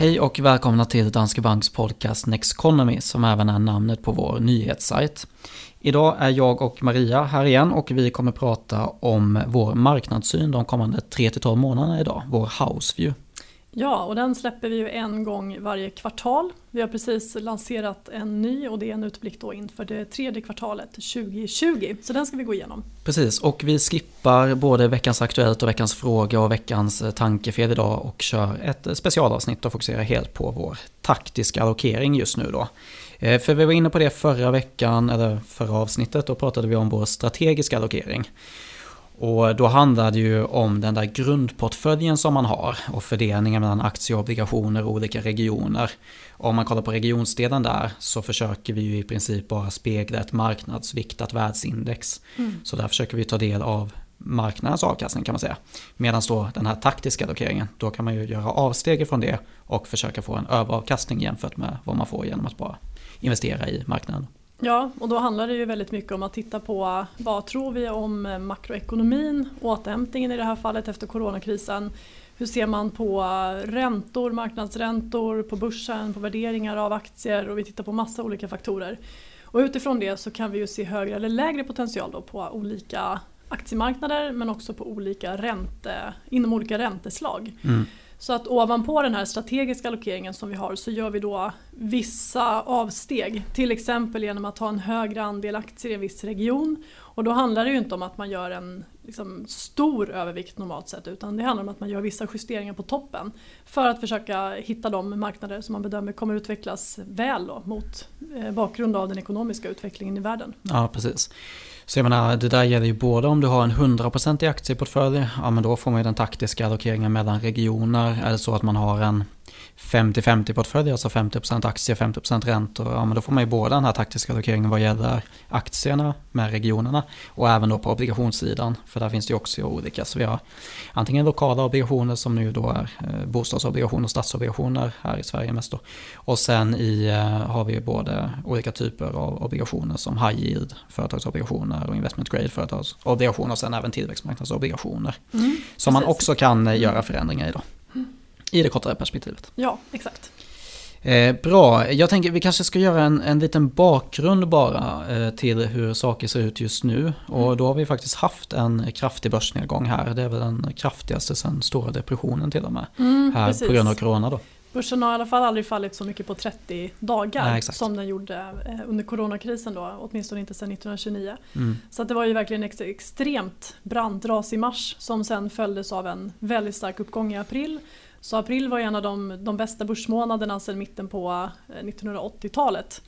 Hej och välkomna till Danske Banks podcast Nexconomy som även är namnet på vår nyhetssajt. Idag är jag och Maria här igen och vi kommer prata om vår marknadssyn de kommande 3-12 månaderna idag, vår houseview. Ja, och den släpper vi ju en gång varje kvartal. Vi har precis lanserat en ny och det är en utblick då inför det tredje kvartalet 2020. Så den ska vi gå igenom. Precis, och vi skippar både veckans Aktuellt och veckans fråga och veckans eh, tankefel idag och kör ett eh, specialavsnitt och fokuserar helt på vår taktiska allokering just nu då. Eh, för vi var inne på det förra veckan, eller förra avsnittet, då pratade vi om vår strategiska allokering. Och då handlar det ju om den där grundportföljen som man har och fördelningen mellan aktier och obligationer och olika regioner. Om man kollar på regionsdelen där så försöker vi ju i princip bara spegla ett marknadsviktat världsindex. Mm. Så där försöker vi ta del av marknadens avkastning kan man säga. Medan då den här taktiska allokeringen, då kan man ju göra avsteg från det och försöka få en överavkastning jämfört med vad man får genom att bara investera i marknaden. Ja, och då handlar det ju väldigt mycket om att titta på vad tror vi om eh, makroekonomin, återhämtningen i det här fallet efter coronakrisen. Hur ser man på eh, räntor, marknadsräntor, på börsen, på värderingar av aktier och vi tittar på massa olika faktorer. Och utifrån det så kan vi ju se högre eller lägre potential då på olika aktiemarknader men också på olika ränte, inom olika ränteslag. Mm. Så att ovanpå den här strategiska allokeringen som vi har så gör vi då vissa avsteg. Till exempel genom att ha en högre andel aktier i en viss region. Och då handlar det ju inte om att man gör en liksom, stor övervikt normalt sett utan det handlar om att man gör vissa justeringar på toppen. För att försöka hitta de marknader som man bedömer kommer utvecklas väl då, mot eh, bakgrund av den ekonomiska utvecklingen i världen. Ja precis. Så jag menar, det där gäller ju både om du har en 100% aktieportfölj, ja men då får man ju den taktiska allokeringen mellan regioner. Är det så att man har en 50-50 portfölj, alltså 50% aktier, 50% räntor. Ja, men då får man ju både den här taktiska allokeringen vad gäller aktierna med regionerna och även då på obligationssidan. För där finns det ju också olika. Så vi har antingen lokala obligationer som nu då är eh, bostadsobligationer och statsobligationer här i Sverige mest då. Och sen i, eh, har vi både olika typer av obligationer som high yield, företagsobligationer och investment grade företagsobligationer och sen även tillväxtmarknadsobligationer. Mm, som man också kan eh, göra förändringar i då. I det kortare perspektivet. Ja, exakt. Eh, bra, jag tänker vi kanske ska göra en, en liten bakgrund bara eh, till hur saker ser ut just nu. Och mm. då har vi faktiskt haft en kraftig börsnedgång här. Det är väl den kraftigaste sedan stora depressionen till och med. Mm, här precis. på grund av corona då. Börsen har i alla fall aldrig fallit så mycket på 30 dagar Nej, som den gjorde eh, under coronakrisen då, åtminstone inte sedan 1929. Mm. Så det var ju verkligen ett extremt brant ras i mars som sen följdes av en väldigt stark uppgång i april så april var en av de, de bästa börsmånaderna sedan mitten på eh, 1980-talet.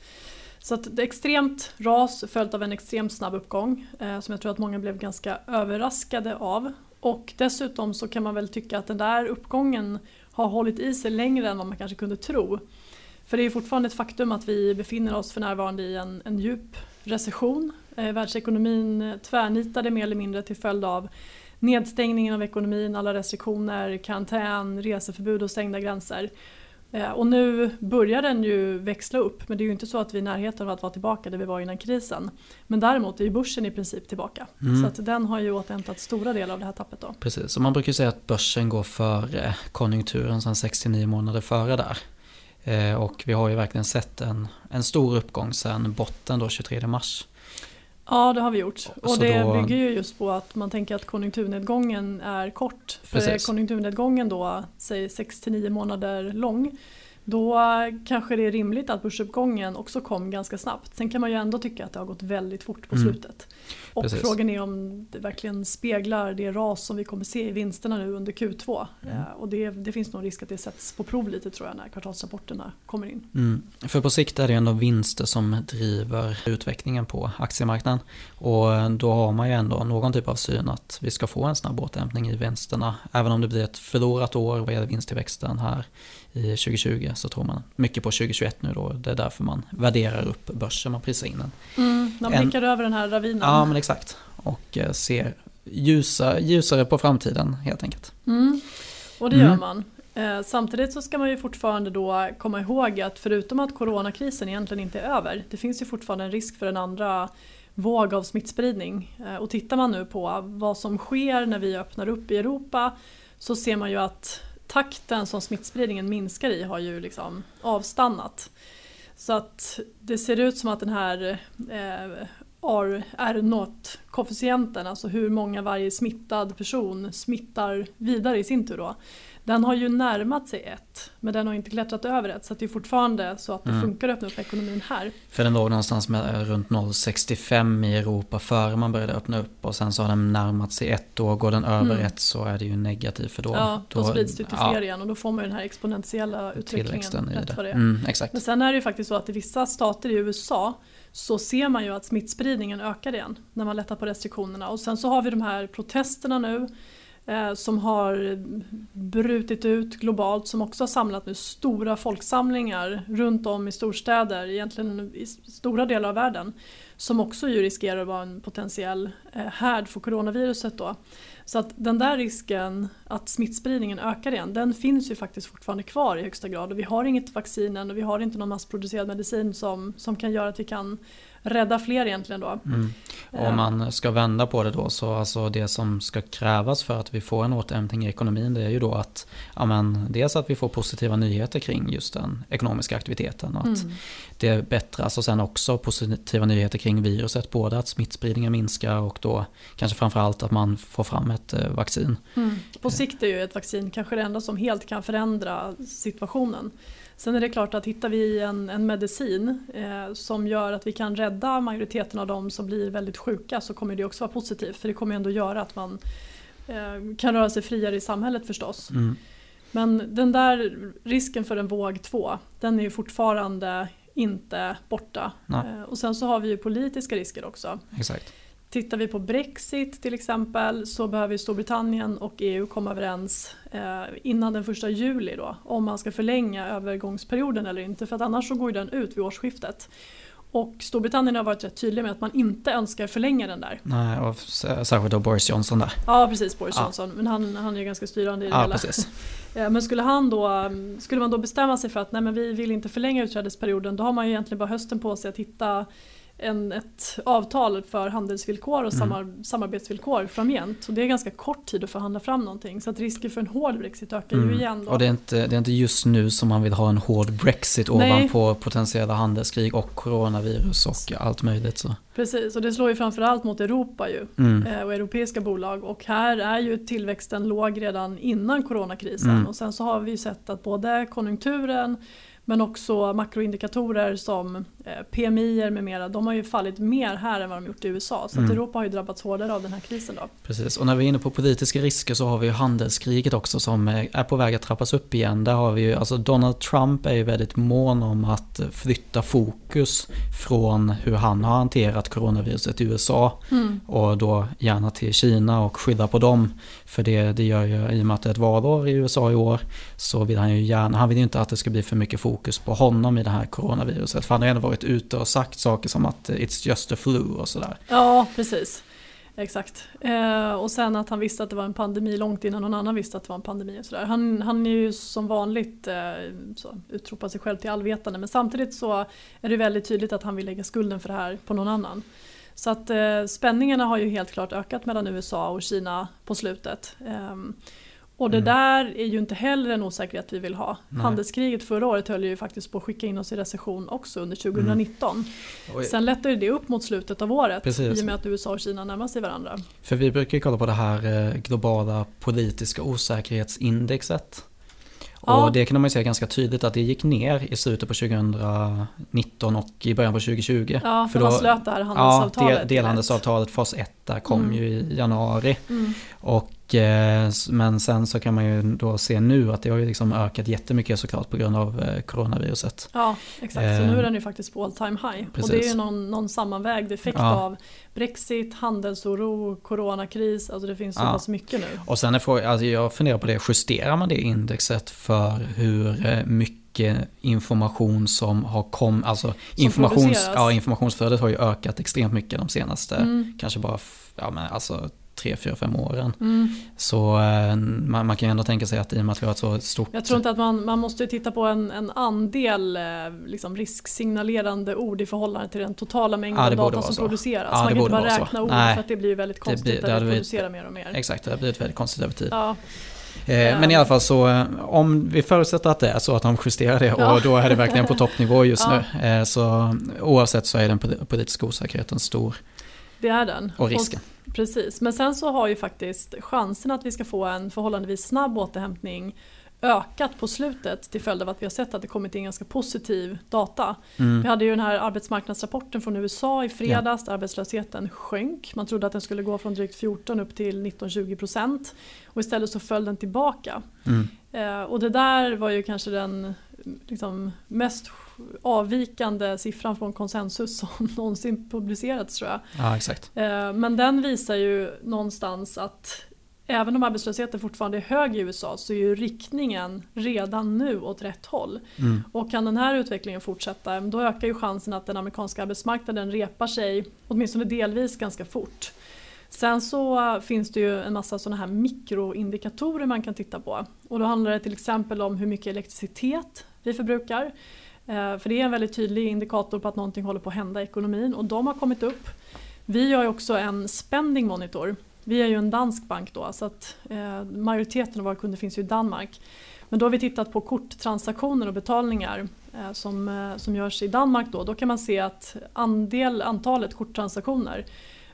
Så att det är extremt ras följt av en extremt snabb uppgång eh, som jag tror att många blev ganska överraskade av. Och dessutom så kan man väl tycka att den där uppgången har hållit i sig längre än vad man kanske kunde tro. För det är fortfarande ett faktum att vi befinner oss för närvarande i en, en djup recession. Eh, världsekonomin eh, tvärnitade mer eller mindre till följd av nedstängningen av ekonomin, alla restriktioner, karantän, reseförbud och stängda gränser. Eh, och nu börjar den ju växla upp men det är ju inte så att vi är i närheten av att vara tillbaka där vi var innan krisen. Men däremot är ju börsen i princip tillbaka. Mm. Så att den har ju återhämtat stora delar av det här tappet då. Precis, och man brukar ju säga att börsen går före konjunkturen sedan 69 månader före där. Eh, och vi har ju verkligen sett en, en stor uppgång sedan botten då 23 mars. Ja det har vi gjort. Och det då... bygger ju just på att man tänker att konjunkturnedgången är kort. För Precis. konjunkturnedgången då, säg 6-9 månader lång då kanske det är rimligt att börsuppgången också kom ganska snabbt. Sen kan man ju ändå tycka att det har gått väldigt fort på mm. slutet. Och Precis. frågan är om det verkligen speglar det ras som vi kommer se i vinsterna nu under Q2. Mm. Ja, och det, det, finns nog risk att det sätts på prov lite tror jag när kvartalsrapporterna kommer in. Mm. För på sikt är det ändå vinster som driver utvecklingen på aktiemarknaden. Och då har man ju ändå någon typ av syn att vi ska få en snabb återhämtning i vinsterna. Även om det blir ett förlorat år vad gäller vinsttillväxten här i 2020 så tror man mycket på 2021 nu då. Det är därför man värderar upp börsen, man prisar in den. Mm, man blickar en, över den här ravinen. Ja men exakt. Och eh, ser ljusa, ljusare på framtiden helt enkelt. Mm. Och det gör mm. man. Eh, samtidigt så ska man ju fortfarande då komma ihåg att förutom att coronakrisen egentligen inte är över. Det finns ju fortfarande en risk för en andra våg av smittspridning. Eh, och tittar man nu på vad som sker när vi öppnar upp i Europa så ser man ju att takten som smittspridningen minskar i har ju liksom avstannat. Så att det ser ut som att den här eh, R0-koefficienten, alltså hur många varje smittad person smittar vidare i sin tur då. Den har ju närmat sig ett men den har inte klättrat över ett så det är fortfarande så att det mm. funkar att öppna upp ekonomin här. För den låg någonstans med runt 0,65 i Europa före man började öppna upp och sen så har den närmat sig ett och går den över mm. ett så är det ju negativt för då, ja, då, då sprids det till fler ja, igen och då får man ju den här exponentiella utvecklingen. I det. det. Mm, exakt. Men sen är det ju faktiskt så att i vissa stater i USA så ser man ju att smittspridningen ökar igen när man lättar på restriktionerna. Och sen så har vi de här protesterna nu eh, Eh, som har brutit ut globalt som också har samlat nu stora folksamlingar runt om i storstäder, egentligen i stora delar av världen. Som också ju riskerar att vara en potentiell eh, härd för coronaviruset då. Så att den där risken att smittspridningen ökar igen, den finns ju faktiskt fortfarande kvar i högsta grad. Och vi har inget vaccin än och vi har inte någon massproducerad medicin som, som kan göra att vi kan rädda fler egentligen då. Mm. Om man ska vända på det då så alltså det som ska krävas för att vi får en återhämtning i ekonomin det är ju då att ja men, dels att vi får positiva nyheter kring just den ekonomiska aktiviteten och att mm. det bättras och sen också positiva nyheter kring viruset både att smittspridningen minskar och då kanske framförallt att man får fram ett eh, vaccin. Mm. På sikt är ju ett vaccin kanske det enda som helt kan förändra situationen. Sen är det klart att hittar vi en, en medicin eh, som gör att vi kan rädda majoriteten av de som blir väldigt sjuka så kommer det också vara positivt för det kommer ändå göra att man eh, kan röra sig friare i samhället förstås. Mm. Men den där risken för en våg två den är ju fortfarande inte borta. Eh, och sen så har vi ju politiska risker också. Exakt. Tittar vi på Brexit till exempel så behöver Storbritannien och EU komma överens eh, innan den första juli då, om man ska förlänga övergångsperioden eller inte för att annars så går den ut vid årsskiftet. Och Storbritannien har varit rätt tydliga med att man inte önskar förlänga den där. Nej, och särskilt då Boris Johnson där. Ja, precis Boris ja. Johnson. Men han, han är ju ganska styrande i det ja, hela. Precis. Eh, men skulle, han då, skulle man då bestämma sig för att nej men vi vill inte förlänga utträdesperioden då har man ju egentligen bara hösten på sig att hitta en, ett avtal för handelsvillkor och mm. samarbetsvillkor framgent. Och det är ganska kort tid att förhandla fram någonting. Så att risken för en hård Brexit ökar mm. ju igen. Då. Och det är, inte, det är inte just nu som man vill ha en hård Brexit Nej. ovanpå potentiella handelskrig och coronavirus och allt möjligt. Så. Precis, och det slår ju framförallt mot Europa ju, mm. Eh, och europeiska bolag. Och här är ju tillväxten låg redan innan coronakrisen. Mm. Och sen så har vi ju sett att både konjunkturen men också makroindikatorer som eh, PMI med mera, de har ju fallit mer här än vad de gjort i USA. Så mm. Europa har ju drabbats hårdare av den här krisen. Då. Precis, och när vi är inne på politiska risker så har vi ju handelskriget också som är på väg att trappas upp igen. Där har vi ju, alltså Donald Trump är ju väldigt mån om att flytta fokus från hur han har hanterat coronaviruset i USA mm. och då gärna till Kina och skylla på dem. För det, det gör ju, i och med att det är ett valår i USA i år, så vill han ju gärna, han vill ju inte att det ska bli för mycket fokus på honom i det här coronaviruset. För han har ändå varit ute och sagt saker som att it's just a flu och sådär. Ja, precis. Exakt. Eh, och sen att han visste att det var en pandemi långt innan någon annan visste att det var en pandemi. Och sådär. Han, han är ju som vanligt eh, så, utropar sig själv till allvetande men samtidigt så är det väldigt tydligt att han vill lägga skulden för det här på någon annan. Så att eh, spänningarna har ju helt klart ökat mellan USA och Kina på slutet. Eh, och det mm. där är ju inte heller en osäkerhet vi vill ha. Nej. Handelskriget förra året höll ju faktiskt på att skicka in oss i recession också under 2019. Mm. Sen lättade det upp mot slutet av året Precis. i och med att USA och Kina närmar sig varandra. För vi brukar ju kolla på det här eh, globala politiska osäkerhetsindexet. Ja. Och det kan man ju se ganska tydligt att det gick ner i slutet på 2019 och i början på 2020. Ja, för, då, man slöt det här handelsavtalet. Ja, delhandelsavtalet fas 1 där kom mm. ju i januari. Mm. Och men sen så kan man ju då se nu att det har ju liksom ökat jättemycket såklart på grund av eh, coronaviruset. Ja exakt, så nu är den ju faktiskt på all time high. Precis. Och det är ju någon, någon sammanvägd effekt ja. av Brexit, handelsoro, coronakris, alltså det finns så ja. pass mycket nu. Och sen är frågan, alltså jag funderar på det, justerar man det indexet för hur eh, mycket information som har kommit, alltså informations, ja, informationsflödet har ju ökat extremt mycket de senaste, mm. kanske bara, ja men alltså tre, fyra, fem åren. Mm. Så eh, man, man, kan ju ändå tänka sig att i och med att vi har ett så stort... Jag tror inte att man, man måste titta på en, en andel eh, liksom risksignalerande ord i förhållande till den totala mängden ja, data som så. produceras. Ja, man kan inte bara räkna så. ord Nej. för att det blir väldigt konstigt det blir, det att vi producerar mer och mer. Exakt, det har blivit väldigt konstigt över tid. Ja. Eh, men i alla fall så, om vi förutsätter att det är så att de justerar det ja. och då är det verkligen på toppnivå just ja. nu. Så oavsett så är den politiska osäkerheten stor. Det är den. Och risken. Och, precis, men sen så har ju faktiskt chansen att vi ska få en förhållandevis snabb återhämtning ökat på slutet till följd av att vi har sett att det kommit in ganska positiv data. Mm. Vi hade ju den här arbetsmarknadsrapporten från USA i fredags där arbetslösheten sjönk. Man trodde att den skulle gå från drygt 14 upp till 19-20 procent och istället så föll den tillbaka. Mm. Eh, och det där var ju kanske den liksom, mest avvikande siffran från konsensus som någonsin publicerats tror jag. Ja, exakt. Eh, men den visar ju någonstans att även om arbetslösheten fortfarande är hög i USA så är ju riktningen redan nu åt rätt håll. Mm. Och kan den här utvecklingen fortsätta då ökar ju chansen att den amerikanska arbetsmarknaden repar sig åtminstone delvis ganska fort. Sen så finns det ju en massa sådana här mikroindikatorer man kan titta på. Och då handlar det till exempel om hur mycket elektricitet vi förbrukar. Eh, för det är en väldigt tydlig indikator på att någonting håller på att hända i ekonomin och de har kommit upp. Vi har ju också en spending monitor vi är ju en dansk bank då så att eh, majoriteten av våra kunder finns ju i Danmark. Men då har vi tittat på korttransaktioner och betalningar eh, som, som görs i Danmark då. Då kan man se att andel, antalet korttransaktioner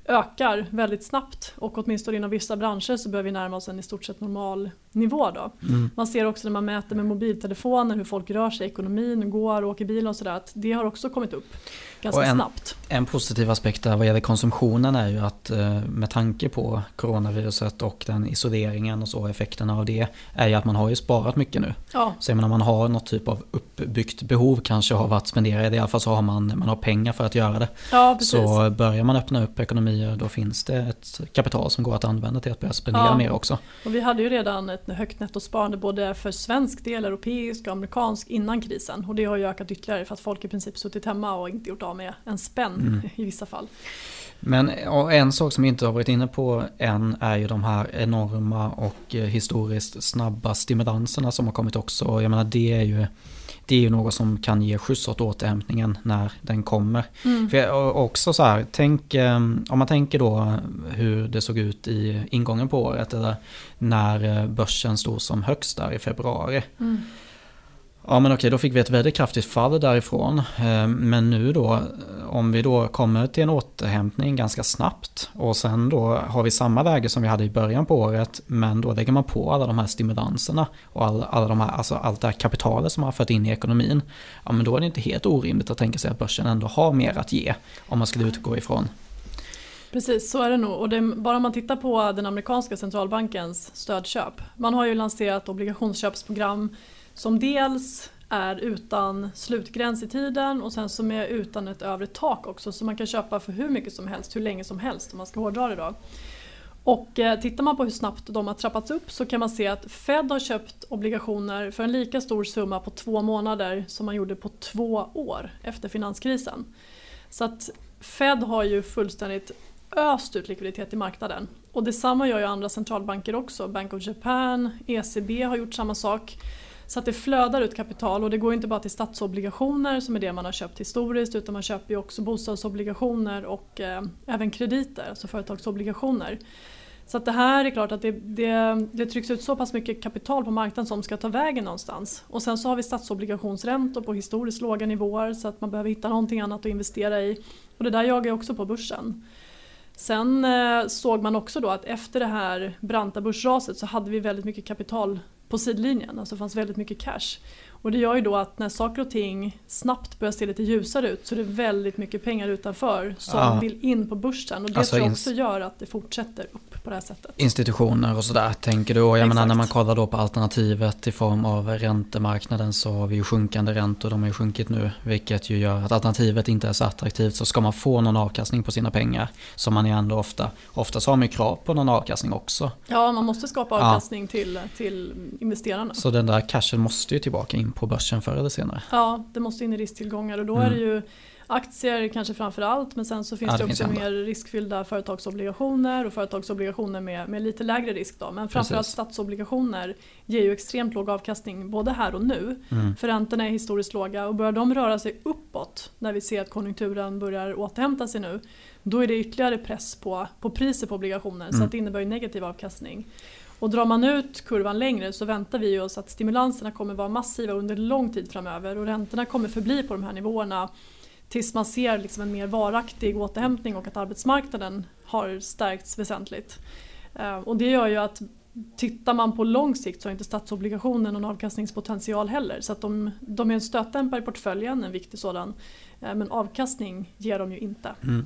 ökar väldigt snabbt och åtminstone inom vissa branscher så börjar vi närma oss en i stort sett normal nivå. Då. Mm. Man ser också när man mäter med mobiltelefoner hur folk rör sig i ekonomin, går, åker bil och sådär att det har också kommit upp ganska en, snabbt. En positiv aspekt där vad gäller konsumtionen är ju att eh, med tanke på coronaviruset och den isoleringen och så effekterna av det är ju att man har ju sparat mycket nu. Ja. Så jag menar man har något typ av uppbyggt behov kanske av att spendera det. I alla fall så har man, man har pengar för att göra det. Ja, så börjar man öppna upp ekonomier då finns det ett kapital som går att använda till att börja spendera ja. mer också. Och vi hade ju redan ett högt nettosparande både för svensk del, europeisk och amerikansk innan krisen. Och det har ju ökat ytterligare för att folk i princip suttit hemma och inte gjort av med en spänn mm. i vissa fall. Men en sak som vi inte har varit inne på än är ju de här enorma och eh, historiskt snabba stimulanserna som har kommit också. Jag menar det är ju det är ju något som kan ge skjuts åt återhämtningen när den kommer. Mm. För också så här, tänk, eh, om man tänker då hur det såg ut i ingången på året eller när eh, börsen stod som högst där i februari. Mm. Ja men okej, då fick vi ett väldigt kraftigt fall därifrån. Eh, men nu då, eh, om vi då kommer till en återhämtning ganska snabbt och sen då har vi samma läge som vi hade i början på året men då lägger man på alla de här stimulanserna och all, alla de här, alltså allt det här kapitalet som man har fört in i ekonomin. Ja men då är det inte helt orimligt att tänka sig att börsen ändå har mer att ge om man skulle utgå ifrån Precis, så är det nog. Och det, bara om man tittar på den amerikanska centralbankens stödköp. Man har ju lanserat obligationsköpsprogram som dels är utan slutgräns i tiden och sen som är utan ett övre tak också så man kan köpa för hur mycket som helst, hur länge som helst om man ska hårdra det då. Och eh, tittar man på hur snabbt de har trappats upp så kan man se att Fed har köpt obligationer för en lika stor summa på två månader som man gjorde på två år efter finanskrisen. Så att Fed har ju fullständigt öst ut likviditet i marknaden. Och detsamma gör ju andra centralbanker också. Bank of Japan, ECB har gjort samma sak. Så att det flödar ut kapital och det går inte bara till statsobligationer som är det man har köpt historiskt utan man köper ju också bostadsobligationer och eh, även krediter, alltså företagsobligationer. Så att det här är klart att det, det, det trycks ut så pass mycket kapital på marknaden som ska ta vägen någonstans. Och sen så har vi statsobligationsräntor på historiskt låga nivåer så att man behöver hitta någonting annat att investera i. Och det där jagar också på börsen. Sen eh, såg man också då att efter det här branta börsraset så hade vi väldigt mycket kapital på sidlinjen, alltså det fanns väldigt mycket cash. Och det gör ju då att när saker och ting snabbt börjar se lite ljusare ut så är det väldigt mycket pengar utanför som ja. vill in på börsen. Och det alltså tror jag också gör att det fortsätter upp på det här sättet. Institutioner och sådär tänker du. Och jag menar när man kollar då på alternativet i form av räntemarknaden så har vi ju sjunkande räntor. De har ju sjunkit nu. Vilket ju gör att alternativet inte är så attraktivt. Så ska man få någon avkastning på sina pengar som man ju ändå ofta, ofta så har man ju krav på någon avkastning också. Ja, man måste skapa avkastning ja. till, till investerarna. Så den där cashen måste ju tillbaka in på börsen förr eller senare. Ja, det måste in i risktillgångar och då mm. är det ju aktier kanske framför allt men sen så finns ja, det, det också finns mer riskfyllda företagsobligationer och företagsobligationer med, med lite lägre risk. Då. Men framförallt statsobligationer ger ju extremt låg avkastning både här och nu. Mm. För räntorna är historiskt låga och börjar de röra sig uppåt uppåt när vi ser att konjunkturen börjar återhämta sig nu då är det ytterligare press på, på priset på obligationer mm. så att det innebär ju negativ avkastning. Och drar man ut kurvan längre så väntar vi oss att stimulanserna kommer vara massiva under lång tid framöver och räntorna kommer förbli på de här nivåerna tills man ser liksom en mer varaktig återhämtning och att arbetsmarknaden har stärkts väsentligt. Eh, och det gör ju att tittar man på lång sikt så har inte statsobligationen någon avkastningspotential heller så att de, de är en stötdämpare i portföljen, en viktig sådan. Eh, men avkastning ger de ju inte. Mm.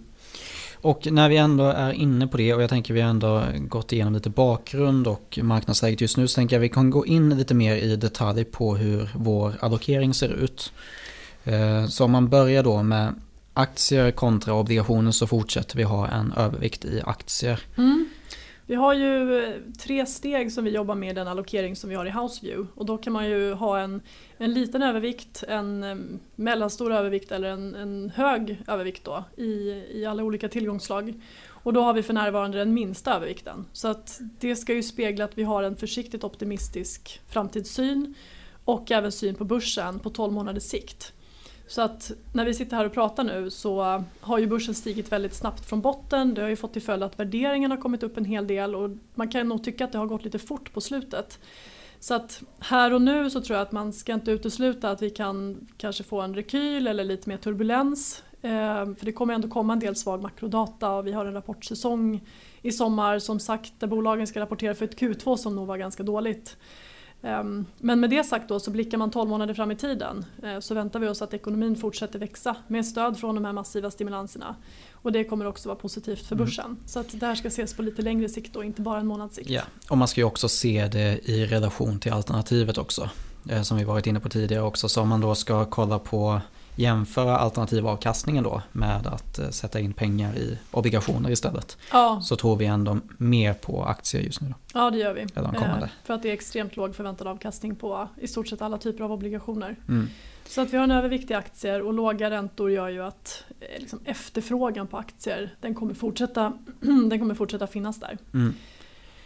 Och när vi ändå är inne på det och jag tänker vi har ändå gått igenom lite bakgrund och marknadsläget just nu så tänker jag vi kan gå in lite mer i detalj på hur vår allokering ser ut. Eh, så om man börjar då med aktier kontra obligationer så fortsätter vi ha en övervikt i aktier. Mm. Vi har ju eh, tre steg som vi jobbar med i den allokering som vi har i Houseview och då kan man ju ha en, en liten övervikt, en mellanstor övervikt eller en, en hög övervikt då i, i alla olika tillgångsslag. Och då har vi för närvarande den minsta övervikten. Så att det ska ju spegla att vi har en försiktigt optimistisk framtidssyn och även syn på börsen på 12 månaders sikt. Så att när vi sitter här och pratar nu så har ju börsen stigit väldigt snabbt från botten. Det har ju fått till följd att värderingen har kommit upp en hel del och man kan nog tycka att det har gått lite fort på slutet. Så att här och nu så tror jag att man ska inte utesluta att vi kan kanske få en rekyl eller lite mer turbulens. Eh, för det kommer ändå komma en del svag makrodata och vi har en rapportsäsong i sommar som sagt där bolagen ska rapportera för ett Q2 som nog var ganska dåligt. Ehm, men med det sagt då så blickar man 12 månader fram i tiden eh, så väntar vi oss att ekonomin fortsätter växa med stöd från de här massiva stimulanserna. Och det kommer också vara positivt för mm. börsen. Mm. Så att det här ska ses på lite längre sikt och inte bara en månads sikt. Ja, och man ska ju också se det i relation till alternativet också. Eh, som vi varit inne på tidigare också. Så om man då ska kolla på jämföra alternativavkastningen då med att eh, sätta in pengar i obligationer istället. Ja. Så tror vi ändå mer på aktier just nu. Då. Ja det gör vi. Eh, för att det är extremt låg förväntad avkastning på i stort sett alla typer av obligationer. Mm. Så att vi har en övervikt i aktier och låga räntor gör ju att eh, liksom, efterfrågan på aktier den kommer fortsätta, den kommer fortsätta finnas där. Mm.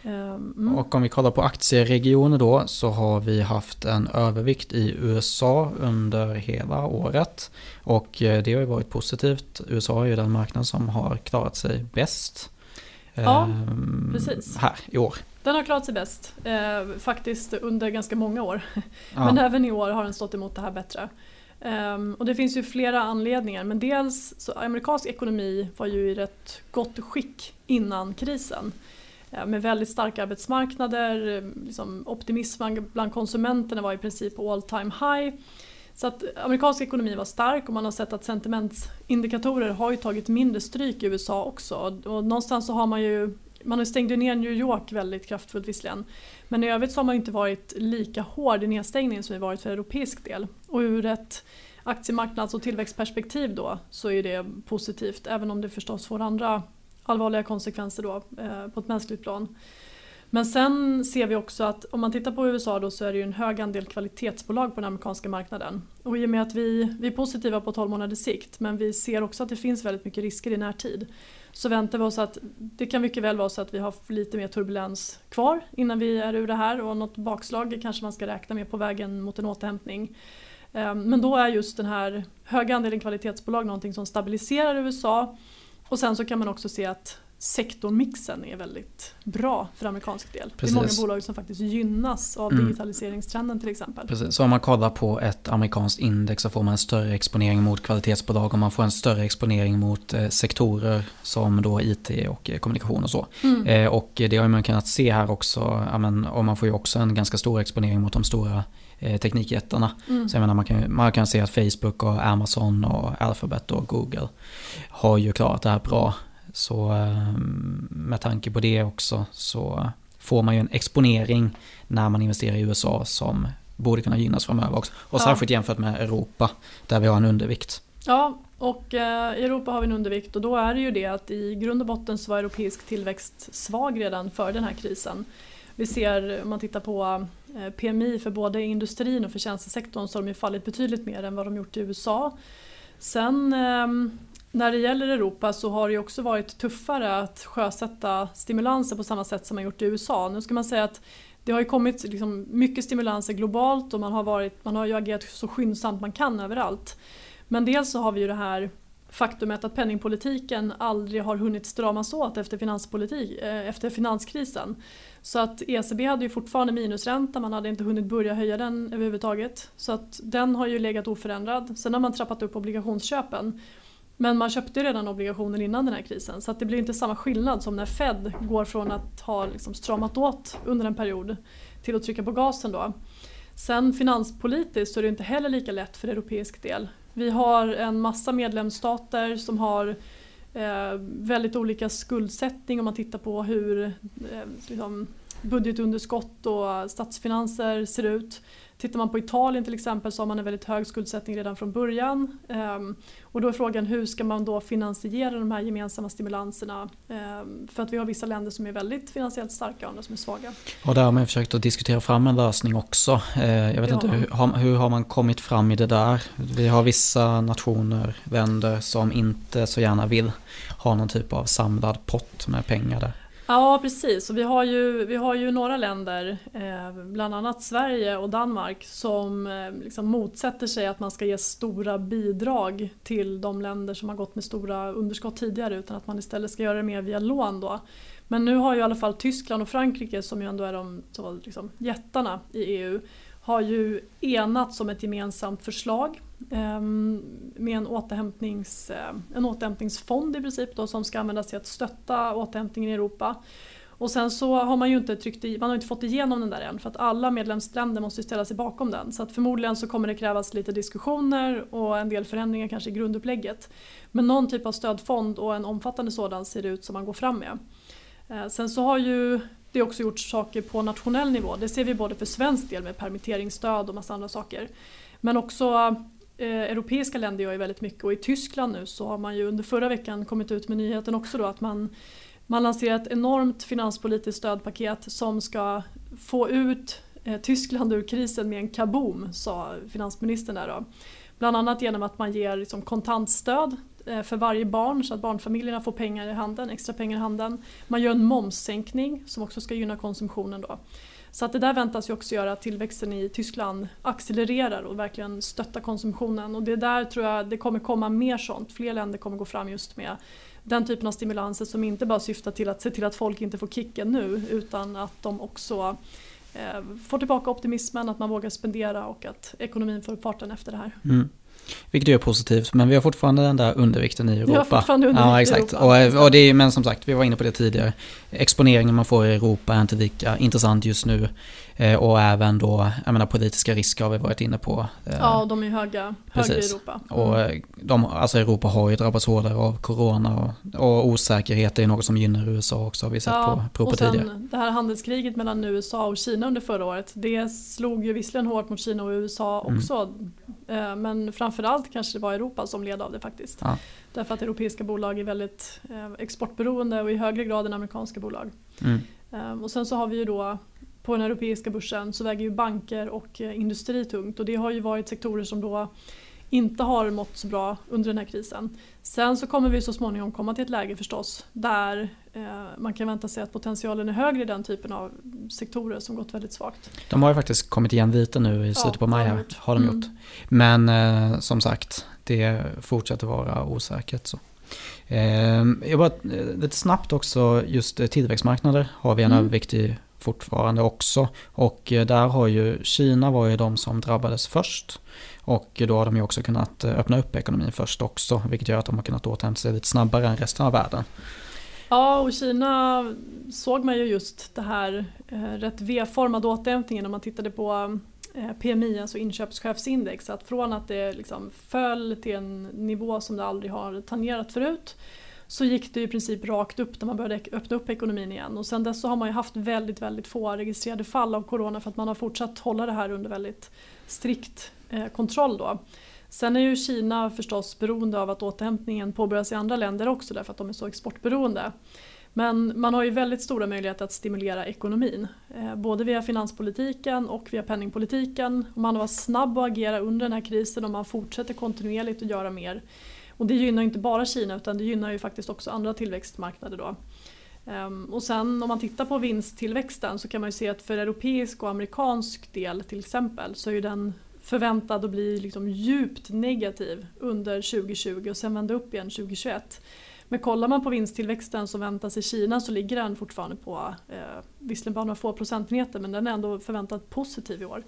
Ehm, mm. Och om vi kollar på aktieregioner då så har vi haft en övervikt i USA under hela året. Och eh, det har ju varit positivt. USA är ju den marknad som har klarat sig bäst. Ja, ehm, precis. Här i år. Den har klarat sig bäst. Eh, faktiskt under ganska många år. Ja. Men även i år har den stått emot det här bättre. Um, och det finns ju flera anledningar men dels så amerikansk ekonomi var ju i rätt gott skick innan krisen Eh, med väldigt starka arbetsmarknader, eh, liksom optimismen bland konsumenterna var i princip all time high. Så att amerikansk ekonomi var stark och man har sett att sentimentsindikatorer har ju tagit mindre stryk i USA också. Och någonstans så har man ju man har stängt ner New York väldigt kraftfullt visserligen. Men i övrigt så har man inte varit lika hård i nedstängningen som vi varit för europeisk del. Och ur ett aktiemarknads och tillväxtperspektiv då så är det positivt även om det förstås får andra allvarliga konsekvenser då eh, på ett mänskligt plan. Men sen ser vi också att om man tittar på USA då så är det ju en hög andel kvalitetsbolag på den amerikanska marknaden. Och i och med att vi, vi är positiva på 12 månaders sikt men vi ser också att det finns väldigt mycket risker i närtid. Så väntar vi oss att det kan mycket väl vara så att vi har lite mer turbulens kvar innan vi är ur det här och något bakslag kanske man ska räkna med på vägen mot en återhämtning. Ehm, men då är just den här höga andelen kvalitetsbolag någonting som stabiliserar USA och sen så kan man också se att sektormixen är väldigt bra för amerikansk del. Precis. Det är många bolag som faktiskt gynnas av mm. digitaliseringstrenden till exempel. Precis. Så om man kollar på ett amerikanskt index så får man en större exponering mot kvalitetsbolag och man får en större exponering mot eh, sektorer som då IT och eh, kommunikation och så. Mm. Eh, och det har man kunnat se här också, ja, men, och man får ju också en ganska stor exponering mot de stora eh, teknikjättarna. Mm. Så jag menar, man, kan, man kan se att Facebook och Amazon och Alphabet och Google har ju klarat det här bra. Så eh, med tanke på det också så får man ju en exponering när man investerar i USA som borde kunna gynnas framöver också. Och ja. särskilt jämfört med Europa där vi har en undervikt. Ja, och eh, i Europa har vi en undervikt och då är det ju det att i grund och botten så var europeisk tillväxt svag redan för den här krisen. Vi ser om man tittar på eh, PMI för både industrin och för tjänstesektorn så har de ju fallit betydligt mer än vad de gjort i USA. Sen ehm, när det gäller Europa så har det också varit tuffare att sjösätta stimulanser på samma sätt som man gjort i USA. Nu ska man säga att det har ju kommit liksom mycket stimulanser globalt och man har, varit, man har ju agerat så skyndsamt man kan överallt. Men dels så har vi ju det här faktumet att penningpolitiken aldrig har hunnit stramas åt efter, finanspolitik, eh, efter finanskrisen. Så att ECB hade ju fortfarande minusränta, man hade inte hunnit börja höja den överhuvudtaget. Så att den har ju legat oförändrad. Sen har man trappat upp obligationsköpen. Men man köpte redan obligationer innan den här krisen så att det blir inte samma skillnad som när Fed går från att ha liksom stramat åt under en period till att trycka på gasen då. Sen finanspolitiskt så är det inte heller lika lätt för europeisk del. Vi har en massa medlemsstater som har eh, väldigt olika skuldsättning om man tittar på hur eh, liksom, budgetunderskott och statsfinanser ser ut. Tittar man på Italien till exempel så har man en väldigt hög skuldsättning redan från början. Um, och då är frågan hur ska man då finansiera de här gemensamma stimulanserna? Um, för att vi har vissa länder som är väldigt finansiellt starka och andra som är svaga. Och där har man försökt att diskutera fram en lösning också. Uh, jag vet ja. inte, hur har, hur har man kommit fram i det där? Vi har vissa nationer, länder som inte så gärna vill ha någon typ av samlad pott med pengar där. Ja precis, och vi har ju, vi har ju några länder, eh, bland annat Sverige och Danmark som eh, liksom motsätter sig att man ska ge stora bidrag till de länder som har gått med stora underskott tidigare utan att man istället ska göra det mer via lån. Då. Men nu har ju i alla fall Tyskland och Frankrike som ju ändå är de så, liksom, jättarna i EU har ju enats om ett gemensamt förslag Ehm, med en, återhämtnings, eh, en återhämtningsfond i princip då, som ska användas till att stötta återhämtningen i Europa. Och sen så har man ju inte, tryckt i, man har inte fått igenom den där än för att alla medlemsländer måste ställa sig bakom den. Så att förmodligen så kommer det krävas lite diskussioner och en del förändringar kanske i grundupplägget. Men någon typ av stödfond och en omfattande sådan ser det ut som man går fram med. Eh, sen så har ju det också gjorts saker på nationell nivå. Det ser vi både för svensk del med permitteringsstöd och massa andra saker. Men också eh, europeiska länder gör ju väldigt mycket och i Tyskland nu så har man ju under förra veckan kommit ut med nyheten också då att man man lanserar ett enormt finanspolitiskt stödpaket som ska få ut eh, Tyskland ur krisen med en kaboom, sa finansministern där då. Bland annat genom att man ger liksom kontantstöd eh, för varje barn så att barnfamiljerna får pengar i handen, extra pengar i handen. Man gör en momssänkning som också ska gynna konsumtionen då. Så att det där väntas ju också göra att tillväxten i Tyskland accelererar och verkligen stöttar konsumtionen. Och det där tror jag det kommer komma mer sånt. Fler länder kommer gå fram just med den typen av stimulanser som inte bara syftar till att se till att folk inte får kicken nu utan att de också eh, får tillbaka optimismen, att man vågar spendera och att ekonomin får upp farten efter det här. Mm. Vilket är positivt, men vi har fortfarande den där undervikten i Europa. Har fortfarande undervikt ja, exakt. i Europa. Och, och det är, men som sagt, vi var inne på det tidigare. Exponeringen man får i Europa är inte lika intressant just nu. Eh, och även då, jag menar politiska risker har vi varit inne på. Eh, ja, de är höga, höga i Europa. Mm. Och eh, de, alltså Europa har ju drabbats hårdare av corona och, och osäkerhet är något som gynnar USA också har vi sett ja, på, på tidigare. Det här handelskriget mellan USA och Kina under förra året, det slog ju visserligen hårt mot Kina och USA mm. också. Mm. Men framförallt kanske det var Europa som led av det faktiskt. Ja. Därför att europeiska bolag är väldigt exportberoende och i högre grad än amerikanska bolag. Mm. Och sen så har vi ju då på den europeiska börsen så väger ju banker och eh, industri tungt och det har ju varit sektorer som då inte har mått så bra under den här krisen. Sen så kommer vi så småningom komma till ett läge förstås där eh, man kan vänta sig att potentialen är högre i den typen av sektorer som gått väldigt svagt. De har ju faktiskt kommit igen lite nu i slutet ja, på maj här, har de gjort. Mm. Men eh, som sagt, det fortsätter vara osäkert. Så. Eh, jag bara, eh, lite snabbt också, just tillväxtmarknader har vi en mm. övervikt i fortfarande också. Och där har ju Kina var ju de som drabbades först. Och då har de ju också kunnat eh, öppna upp ekonomin först också, vilket gör att de har kunnat återhämta sig lite snabbare än resten av världen. Ja, och Kina såg man ju just det här eh, rätt V-formade återhämtningen om man tittade på eh, PMI, alltså inköpschefsindex. Att från att det liksom föll till en nivå som det aldrig har tangerat förut så gick det i princip rakt upp när man började öppna upp ekonomin igen. Och sen dess så har man ju haft väldigt, väldigt få registrerade fall av corona för att man har fortsatt hålla det här under väldigt strikt Eh, kontroll då. Sen är ju Kina förstås beroende av att återhämtningen påbörjas i andra länder också därför att de är så exportberoende. Men man har ju väldigt stora möjligheter att stimulera ekonomin. Eh, både via finanspolitiken och via penningpolitiken. Och man var snabb att agera under den här krisen och man fortsätter kontinuerligt att göra mer. Och det gynnar inte bara Kina utan det gynnar ju faktiskt också andra tillväxtmarknader då. Ehm, och sen om man tittar på vinsttillväxten så kan man ju se att för europeisk och amerikansk del till exempel så är ju den förväntad att bli liksom djupt negativ under 2020 och sen vända upp igen 2021. Men kollar man på vinsttillväxten som väntas i Kina så ligger den fortfarande på, eh, visserligen bara några få procentenheter men den är ändå förväntat positiv i år.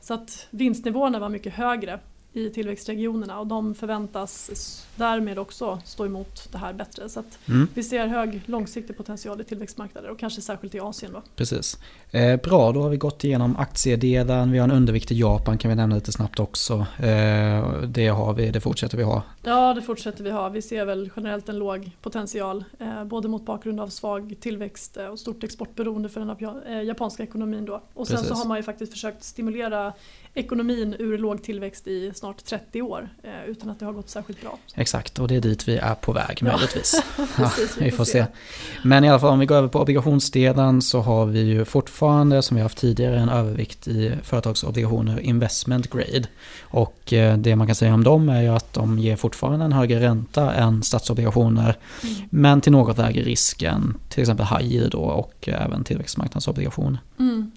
Så att vinstnivåerna var mycket högre i tillväxtregionerna och de förväntas därmed också stå emot det här bättre. Så mm. vi ser hög långsiktig potential i tillväxtmarknader och kanske särskilt i Asien. Då. Precis. Eh, bra, då har vi gått igenom aktiedelen, vi har en undervikt i Japan kan vi nämna lite snabbt också. Eh, det har vi, det fortsätter vi ha. Ja, det fortsätter vi ha. Vi ser väl generellt en låg potential, eh, både mot bakgrund av svag tillväxt och stort exportberoende för den eh, japanska ekonomin. Då. Och sen Precis. så har man ju faktiskt försökt stimulera ekonomin ur låg tillväxt i snart 30 år eh, utan att det har gått särskilt bra. Exakt, och det är dit vi är på väg möjligtvis. Precis, vi, vi får se. se. Men i alla fall om vi går över på obligationsdelen så har vi ju fortfarande som vi haft tidigare en övervikt i företagsobligationer investment grade. Och eh, det man kan säga om dem är ju att de ger fortfarande en högre ränta än statsobligationer mm. men till något lägre risk än till exempel high yield och även tillväxtmarknadsobligationer. Mm.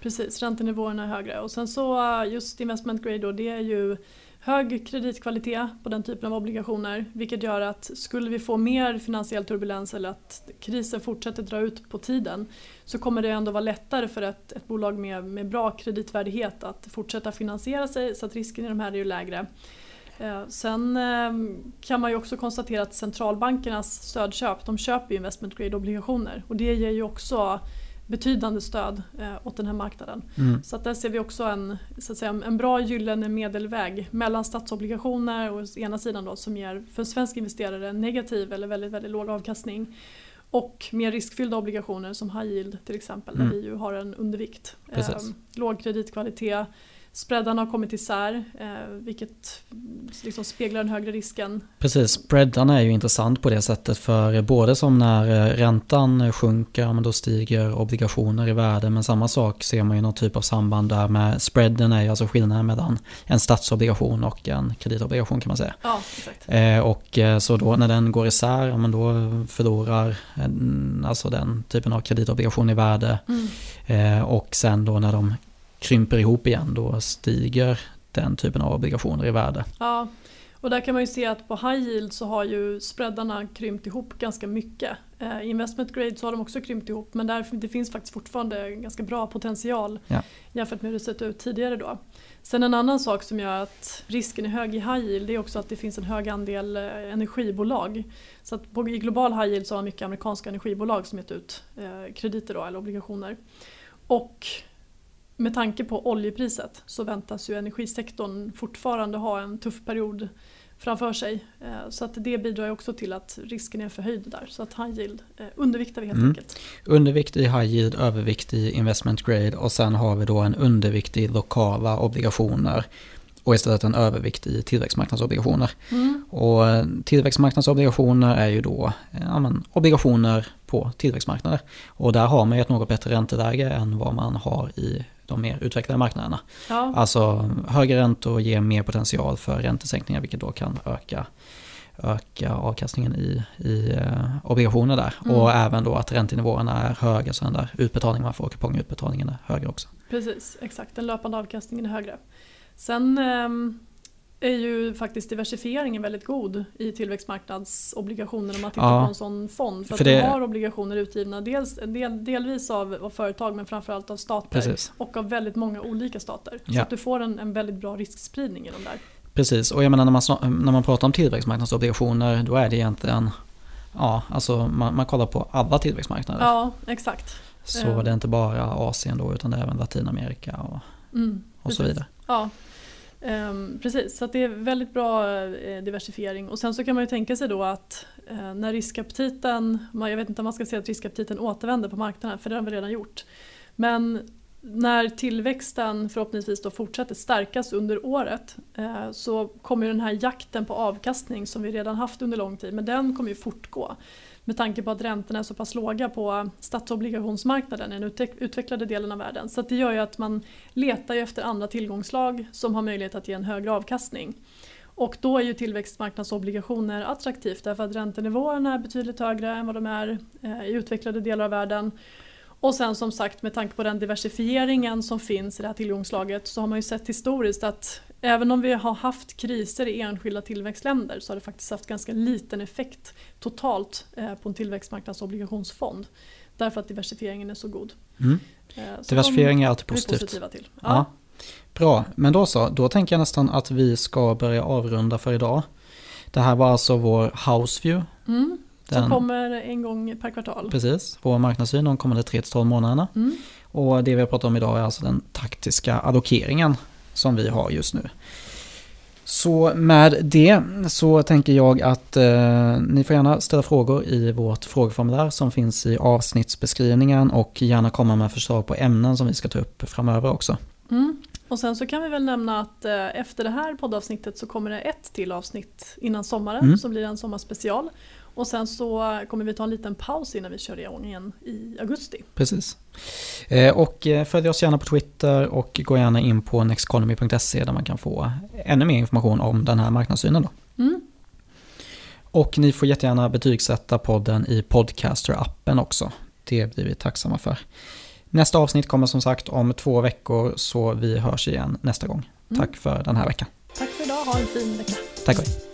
Precis, räntenivåerna är högre. Och sen så just investment grade då, det är ju hög kreditkvalitet på den typen av obligationer vilket gör att skulle vi få mer finansiell turbulens eller att krisen fortsätter dra ut på tiden så kommer det ändå vara lättare för ett, ett bolag med, med bra kreditvärdighet att fortsätta finansiera sig så att risken i de här är ju lägre. Eh, sen eh, kan man ju också konstatera att centralbankernas stödköp, de köper ju investment grade obligationer och det ger ju också betydande stöd eh, åt den här marknaden. Mm. Så att där ser vi också en, så att säga, en bra gyllene medelväg mellan statsobligationer å ena sidan då, som ger för en svensk investerare en negativ eller väldigt, väldigt låg avkastning och mer riskfyllda obligationer som high yield till exempel mm. där vi ju har en undervikt. Eh, låg kreditkvalitet spreadarna har kommit isär eh, vilket liksom speglar den högre risken. Precis, spreadarna är ju intressant på det sättet för både som när eh, räntan sjunker, men då stiger obligationer i värde men samma sak ser man ju någon typ av samband där med spreaden är ju alltså skillnaden mellan en statsobligation och en kreditobligation kan man säga. Ja, exakt. Eh, och eh, så då när den går isär, men då förlorar alltså den typen av kreditobligation i värde. Mm. Eh, och sen då när de krymper ihop igen då stiger den typen av obligationer i värde. Ja, och där kan man ju se att på high yield så har ju spreadarna krympt ihop ganska mycket. Eh, investment grade så har de också krympt ihop men där, det finns faktiskt fortfarande ganska bra potential ja. jämfört med hur det sett ut tidigare då. Sen en annan sak som gör att risken är hög i high yield det är också att det finns en hög andel eh, energibolag. Så att på, i global high yield så har man mycket amerikanska energibolag som gett ut eh, krediter då, eller obligationer. Och med tanke på oljepriset så väntas ju energisektorn fortfarande ha en tuff period framför sig. Eh, så att det bidrar också till att risken är förhöjd där. Så att high yield eh, underviktar vi helt mm. enkelt. Undervikt i high yield, övervikt i investment grade och sen har vi då en undervikt i lokala obligationer och istället en övervikt i tillväxtmarknadsobligationer. Mm. Och eh, tillväxtmarknadsobligationer är ju då ja, men, obligationer på tillväxtmarknader. Och där har man ju ett något bättre ränteläge än vad man har i de mer utvecklade marknaderna. Ja. Alltså högre räntor ger mer potential för räntesänkningar vilket då kan öka, öka avkastningen i, i uh, obligationer där. Mm. Och även då att räntenivåerna är höga så den där utbetalningen man får, kupongutbetalningen är högre också. Precis, exakt. Den löpande avkastningen är högre. Sen um är ju faktiskt diversifieringen väldigt god i tillväxtmarknadsobligationer om man tittar ja, på en sån fond. För, för att det... har obligationer utgivna dels, del, delvis av, av, företag men framförallt av stater Precis. och av väldigt många olika stater. Ja. Så att du får en, en väldigt bra riskspridning i de där. Precis, och jag menar när man, när man pratar om tillväxtmarknadsobligationer då är det egentligen Ja, alltså man, man kollar på alla tillväxtmarknader. Ja, exakt. Så um. det är inte bara Asien då utan det är även Latinamerika och, mm, och så vidare. Ja, Um, precis, så det är väldigt bra eh, diversifiering. Och sen så kan man ju tänka sig då att eh, när riskaptiten, jag vet inte om man ska säga att riskaptiten återvänder på marknaden för det har vi redan gjort. Men när tillväxten förhoppningsvis då fortsätter stärkas under året eh, så kommer den här jakten på avkastning som vi redan haft under lång tid, men den kommer ju fortgå med tanke på att räntorna är så pass låga på statsobligationsmarknaden, i den utvecklade delen av världen. Så det gör ju att man letar efter andra tillgångslag som har möjlighet att ge en högre avkastning. Och då är ju tillväxtmarknadsobligationer attraktivt därför att räntenivåerna är betydligt högre än vad de är eh, i utvecklade delar av världen. Och sen som sagt med tanke på den diversifieringen som finns i det här tillgångslaget så har man ju sett historiskt att även om vi har haft kriser i enskilda tillväxtländer så har det faktiskt haft ganska liten effekt totalt eh, på en tillväxtmarknadsobligationsfond. Därför att diversifieringen är så god. Mm. Så Diversifiering är alltid positivt. Till. Ja. ja. Bra, men då så. Då tänker jag nästan att vi ska börja avrunda för idag. Det här var alltså vår Houseview. Mm. Den, som kommer en gång per kvartal. Precis, vår marknadssyn de kommande 3-12 månaderna. Mm. Och det vi har pratat om idag är alltså den taktiska allokeringen som vi har just nu. Så med det så tänker jag att eh, ni får gärna ställa frågor i vårt frågeformulär som finns i avsnittsbeskrivningen och gärna komma med förslag på ämnen som vi ska ta upp framöver också. Mm. Och sen så kan vi väl nämna att eh, efter det här poddavsnittet så kommer det ett till avsnitt innan sommaren mm. som blir en sommarspecial. Och sen så kommer vi ta en liten paus innan vi kör igång igen i augusti. Precis. Eh, och eh, följ oss gärna på Twitter och gå gärna in på nexteconomy.se där man kan få ännu mer information om den här marknadssynen. Då. Mm. Och ni får jättegärna betygsätta podden i Podcaster-appen också. Det blir vi tacksamma för. Nästa avsnitt kommer som sagt om två veckor så vi hörs igen nästa gång. Mm. Tack för den här veckan. Tack för idag, ha en fin vecka. Tack och hej.